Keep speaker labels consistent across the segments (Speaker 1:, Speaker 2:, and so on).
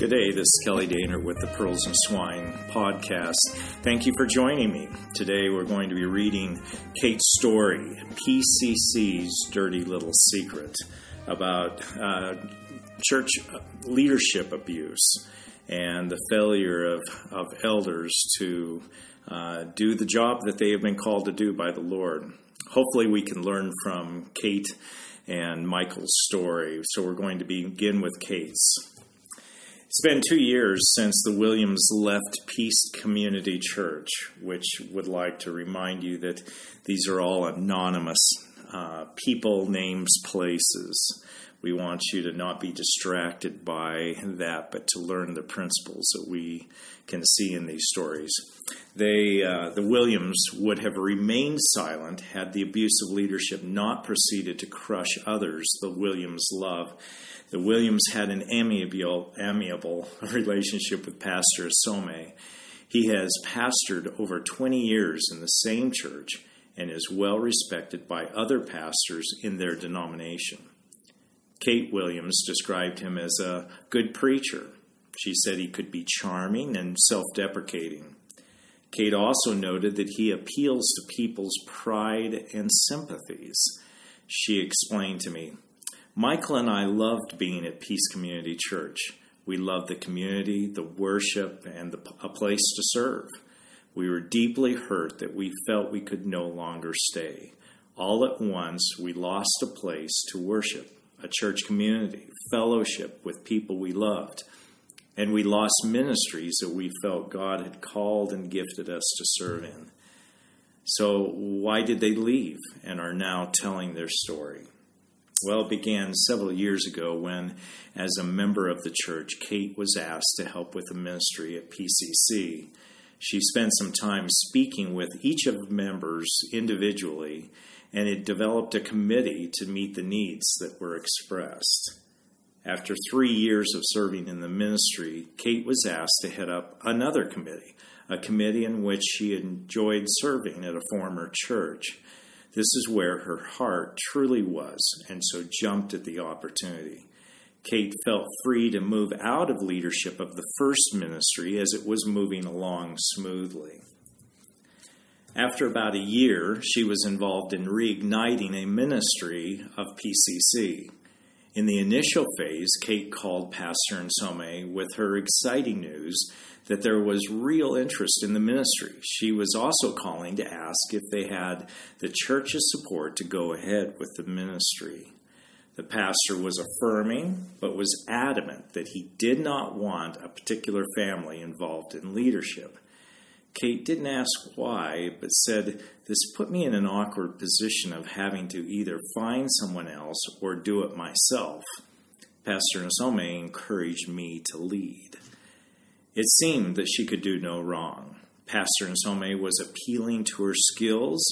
Speaker 1: Good day, this is Kelly Daner with the Pearls and Swine podcast. Thank you for joining me. Today we're going to be reading Kate's story, PCC's Dirty Little Secret, about uh, church leadership abuse and the failure of, of elders to uh, do the job that they have been called to do by the Lord. Hopefully, we can learn from Kate and Michael's story. So, we're going to begin with Kate's. It's been two years since the Williams left Peace Community Church, which would like to remind you that these are all anonymous uh, people, names, places. We want you to not be distracted by that, but to learn the principles that we can see in these stories. They, uh, the Williams would have remained silent had the abusive leadership not proceeded to crush others the Williams love the Williams had an amiable, amiable relationship with Pastor Some. He has pastored over 20 years in the same church and is well respected by other pastors in their denomination. Kate Williams described him as a good preacher. She said he could be charming and self deprecating. Kate also noted that he appeals to people's pride and sympathies. She explained to me, Michael and I loved being at Peace Community Church. We loved the community, the worship, and the, a place to serve. We were deeply hurt that we felt we could no longer stay. All at once, we lost a place to worship, a church community, fellowship with people we loved, and we lost ministries that we felt God had called and gifted us to serve in. So, why did they leave and are now telling their story? Well, it began several years ago when, as a member of the church, Kate was asked to help with the ministry at PCC. She spent some time speaking with each of the members individually, and it developed a committee to meet the needs that were expressed. After three years of serving in the ministry, Kate was asked to head up another committee, a committee in which she enjoyed serving at a former church. This is where her heart truly was, and so jumped at the opportunity. Kate felt free to move out of leadership of the first ministry as it was moving along smoothly. After about a year, she was involved in reigniting a ministry of PCC. In the initial phase, Kate called Pastor Nsome with her exciting news that there was real interest in the ministry. She was also calling to ask if they had the church's support to go ahead with the ministry. The pastor was affirming, but was adamant that he did not want a particular family involved in leadership. Kate didn't ask why, but said, This put me in an awkward position of having to either find someone else or do it myself. Pastor Nsome encouraged me to lead. It seemed that she could do no wrong. Pastor Nsome was appealing to her skills,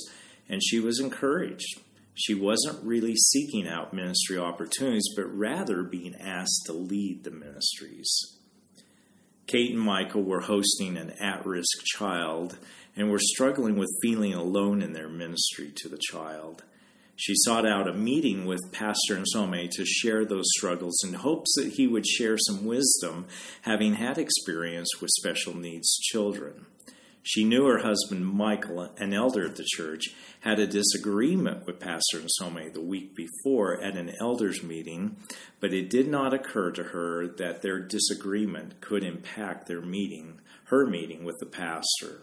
Speaker 1: and she was encouraged. She wasn't really seeking out ministry opportunities, but rather being asked to lead the ministries. Kate and Michael were hosting an at risk child and were struggling with feeling alone in their ministry to the child. She sought out a meeting with Pastor Nsome to share those struggles in hopes that he would share some wisdom, having had experience with special needs children. She knew her husband Michael, an elder at the church, had a disagreement with Pastor Nsome the week before at an elders meeting, but it did not occur to her that their disagreement could impact their meeting, her meeting with the pastor.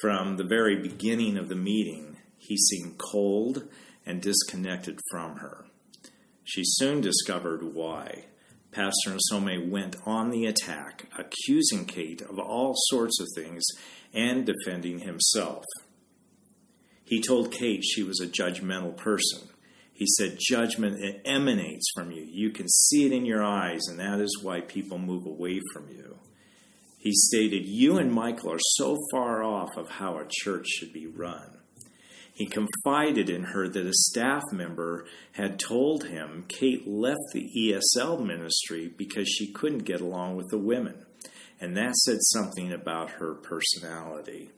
Speaker 1: From the very beginning of the meeting, he seemed cold and disconnected from her. She soon discovered why. Pastor Nsome went on the attack, accusing Kate of all sorts of things and defending himself. He told Kate she was a judgmental person. He said, Judgment emanates from you. You can see it in your eyes, and that is why people move away from you. He stated, You and Michael are so far off of how a church should be run. He confided in her that a staff member had told him Kate left the ESL ministry because she couldn't get along with the women, and that said something about her personality.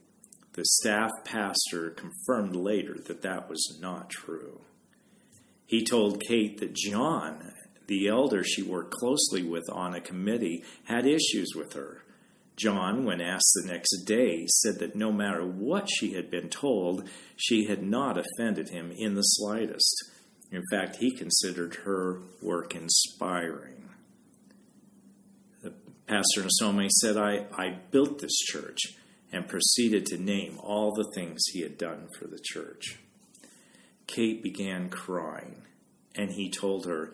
Speaker 1: The staff pastor confirmed later that that was not true. He told Kate that John, the elder she worked closely with on a committee, had issues with her. John, when asked the next day, said that no matter what she had been told, she had not offended him in the slightest. In fact, he considered her work inspiring. Pastor Nsome said, I, I built this church and proceeded to name all the things he had done for the church. Kate began crying, and he told her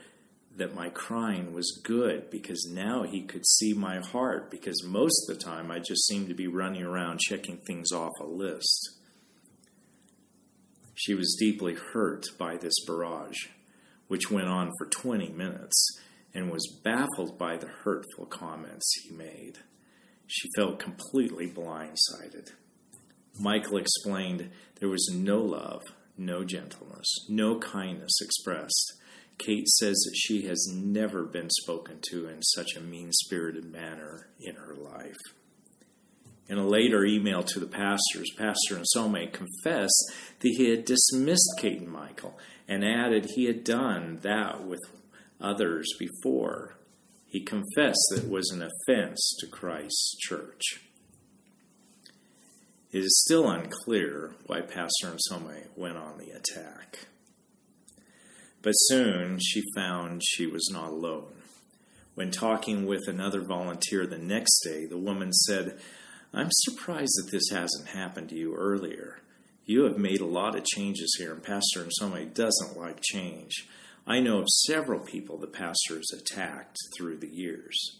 Speaker 1: that my crying was good because now he could see my heart, because most of the time I just seemed to be running around checking things off a list. She was deeply hurt by this barrage, which went on for 20 minutes, and was baffled by the hurtful comments he made. She felt completely blindsided. Michael explained there was no love, no gentleness, no kindness expressed. Kate says that she has never been spoken to in such a mean spirited manner in her life. In a later email to the pastors, Pastor Nsome confessed that he had dismissed Kate and Michael and added he had done that with others before. He confessed that it was an offense to Christ's church. It is still unclear why Pastor Nsome went on the attack. But soon she found she was not alone. When talking with another volunteer the next day, the woman said, I'm surprised that this hasn't happened to you earlier. You have made a lot of changes here, and Pastor Nsome doesn't like change. I know of several people the pastor has attacked through the years.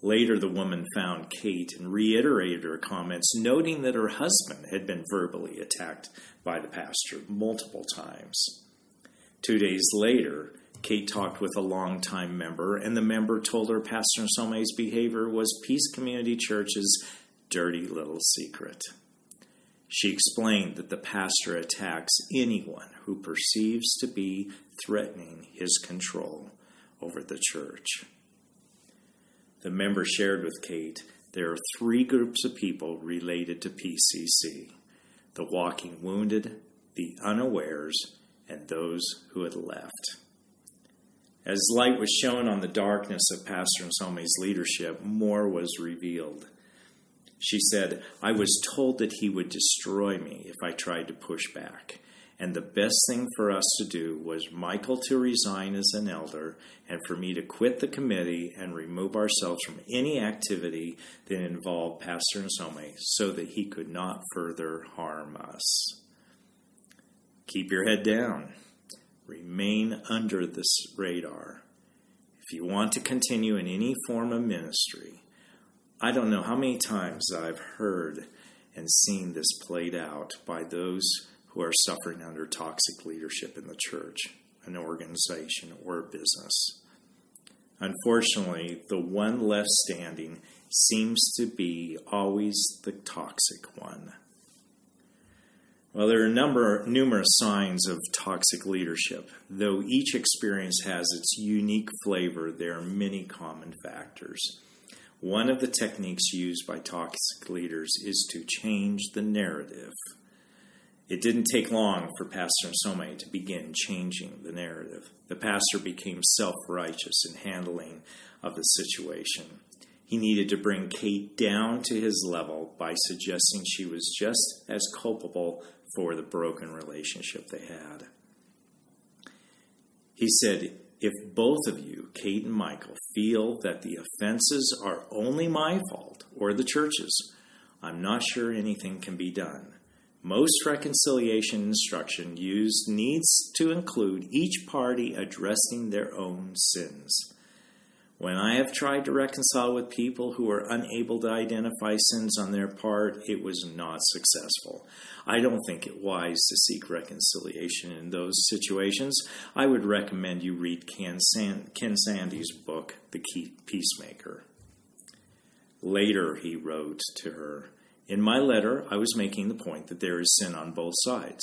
Speaker 1: Later, the woman found Kate and reiterated her comments, noting that her husband had been verbally attacked by the pastor multiple times. Two days later, Kate talked with a longtime member, and the member told her Pastor Nsome's behavior was Peace Community Church's dirty little secret. She explained that the pastor attacks anyone who perceives to be threatening his control over the church. The member shared with Kate there are three groups of people related to PCC the walking wounded, the unawares, and those who had left. As light was shown on the darkness of Pastor Nsome's leadership, more was revealed. She said, I was told that he would destroy me if I tried to push back. And the best thing for us to do was Michael to resign as an elder and for me to quit the committee and remove ourselves from any activity that involved Pastor Nsome so that he could not further harm us. Keep your head down. Remain under this radar. If you want to continue in any form of ministry, I don't know how many times I've heard and seen this played out by those who are suffering under toxic leadership in the church, an organization, or a business. Unfortunately, the one left standing seems to be always the toxic one. Well, there are a number, numerous signs of toxic leadership. Though each experience has its unique flavor, there are many common factors. One of the techniques used by toxic leaders is to change the narrative. It didn't take long for Pastor Nsome to begin changing the narrative. The pastor became self righteous in handling of the situation. He needed to bring Kate down to his level by suggesting she was just as culpable for the broken relationship they had. He said, If both of you, Kate and Michael, feel that the offenses are only my fault or the church's, I'm not sure anything can be done. Most reconciliation instruction used needs to include each party addressing their own sins. When I have tried to reconcile with people who are unable to identify sins on their part, it was not successful. I don't think it wise to seek reconciliation in those situations. I would recommend you read Ken, Sand- Ken Sande's book, The Key Peacemaker. Later, he wrote to her In my letter, I was making the point that there is sin on both sides.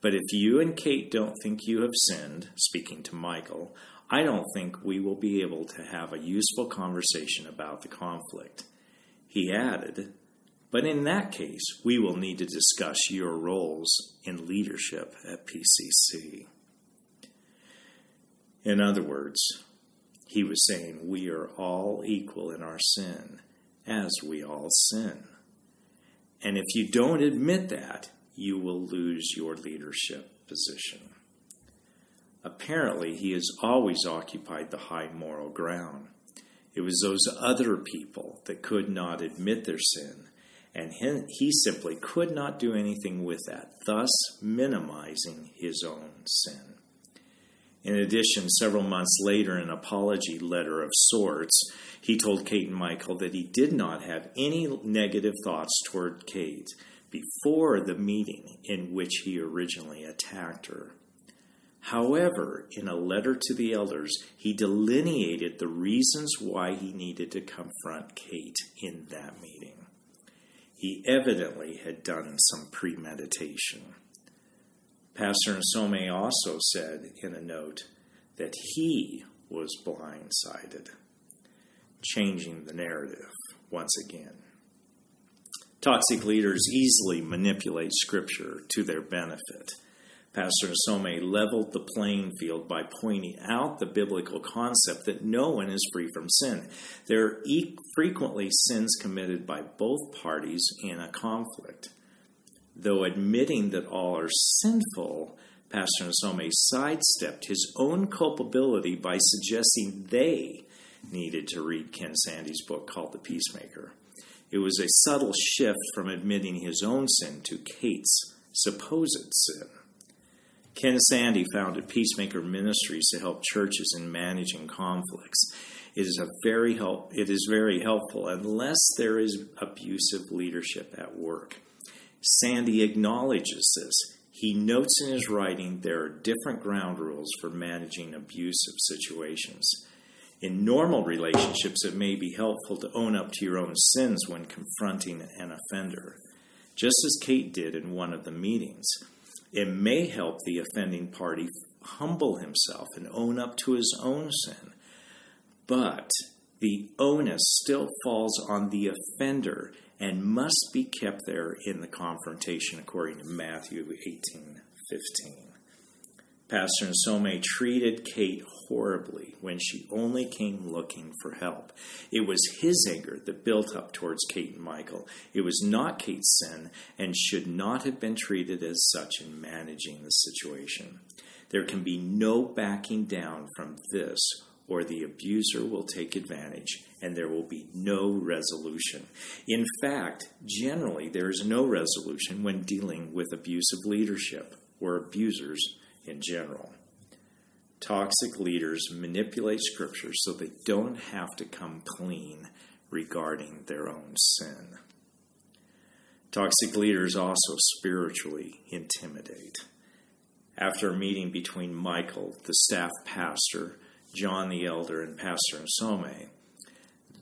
Speaker 1: But if you and Kate don't think you have sinned, speaking to Michael, I don't think we will be able to have a useful conversation about the conflict. He added, But in that case, we will need to discuss your roles in leadership at PCC. In other words, he was saying we are all equal in our sin, as we all sin. And if you don't admit that, you will lose your leadership position. Apparently, he has always occupied the high moral ground. It was those other people that could not admit their sin, and he simply could not do anything with that, thus minimizing his own sin. In addition, several months later, in an apology letter of sorts, he told Kate and Michael that he did not have any negative thoughts toward Kate before the meeting in which he originally attacked her. However, in a letter to the elders, he delineated the reasons why he needed to confront Kate in that meeting. He evidently had done some premeditation. Pastor Nsome also said in a note that he was blindsided, changing the narrative once again. Toxic leaders easily manipulate Scripture to their benefit. Pastor Nsome leveled the playing field by pointing out the biblical concept that no one is free from sin. There are frequently sins committed by both parties in a conflict. Though admitting that all are sinful, Pastor Nsome sidestepped his own culpability by suggesting they needed to read Ken Sande's book called The Peacemaker. It was a subtle shift from admitting his own sin to Kate's supposed sin. Ken Sande founded Peacemaker Ministries to help churches in managing conflicts. It is a very help, it is very helpful unless there is abusive leadership at work. Sande acknowledges this. He notes in his writing there are different ground rules for managing abusive situations. In normal relationships, it may be helpful to own up to your own sins when confronting an offender, just as Kate did in one of the meetings. It may help the offending party humble himself and own up to his own sin. But the onus still falls on the offender and must be kept there in the confrontation, according to Matthew 18 15. Pastor Nsome treated Kate horribly when she only came looking for help. It was his anger that built up towards Kate and Michael. It was not Kate's sin and should not have been treated as such in managing the situation. There can be no backing down from this or the abuser will take advantage and there will be no resolution. In fact, generally, there is no resolution when dealing with abusive leadership or abusers in general. Toxic leaders manipulate Scripture so they don't have to come clean regarding their own sin. Toxic leaders also spiritually intimidate. After a meeting between Michael, the staff pastor, John the elder, and Pastor Nsome,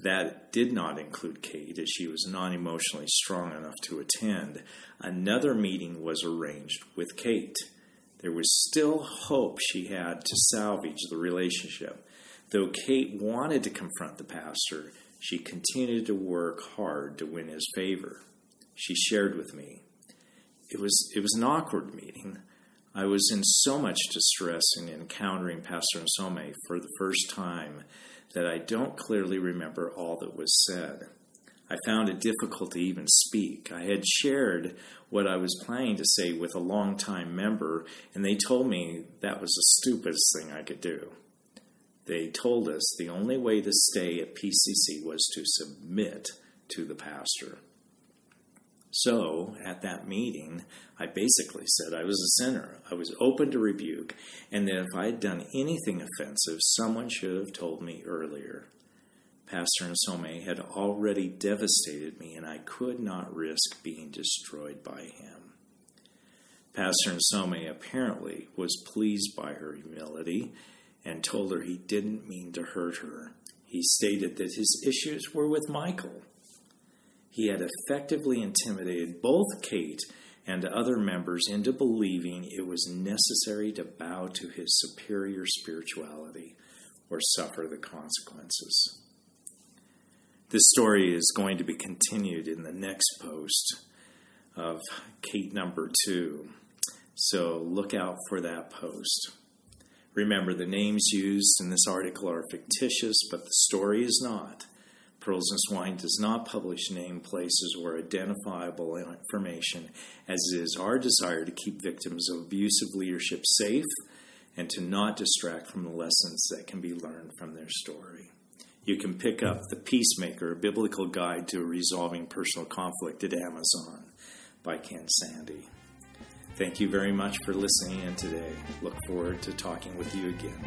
Speaker 1: that did not include Kate, as she was non emotionally strong enough to attend. Another meeting was arranged with Kate. There was still hope she had to salvage the relationship. Though Kate wanted to confront the pastor, she continued to work hard to win his favor. She shared with me. It was, it was an awkward meeting. I was in so much distress in encountering Pastor Nsome for the first time that I don't clearly remember all that was said. I found it difficult to even speak. I had shared what I was planning to say with a longtime member, and they told me that was the stupidest thing I could do. They told us the only way to stay at PCC was to submit to the pastor. So, at that meeting, I basically said I was a sinner. I was open to rebuke, and that if I had done anything offensive, someone should have told me earlier. Pastor Nsome had already devastated me, and I could not risk being destroyed by him. Pastor Nsome apparently was pleased by her humility and told her he didn't mean to hurt her. He stated that his issues were with Michael. He had effectively intimidated both Kate and other members into believing it was necessary to bow to his superior spirituality or suffer the consequences. This story is going to be continued in the next post of Kate number two. So look out for that post. Remember, the names used in this article are fictitious, but the story is not. Pearls and Swine does not publish name, places, or identifiable information, as it is our desire to keep victims of abusive leadership safe and to not distract from the lessons that can be learned from their story. You can pick up The Peacemaker, a biblical guide to resolving personal conflict at Amazon by Ken Sande. Thank you very much for listening in today. Look forward to talking with you again.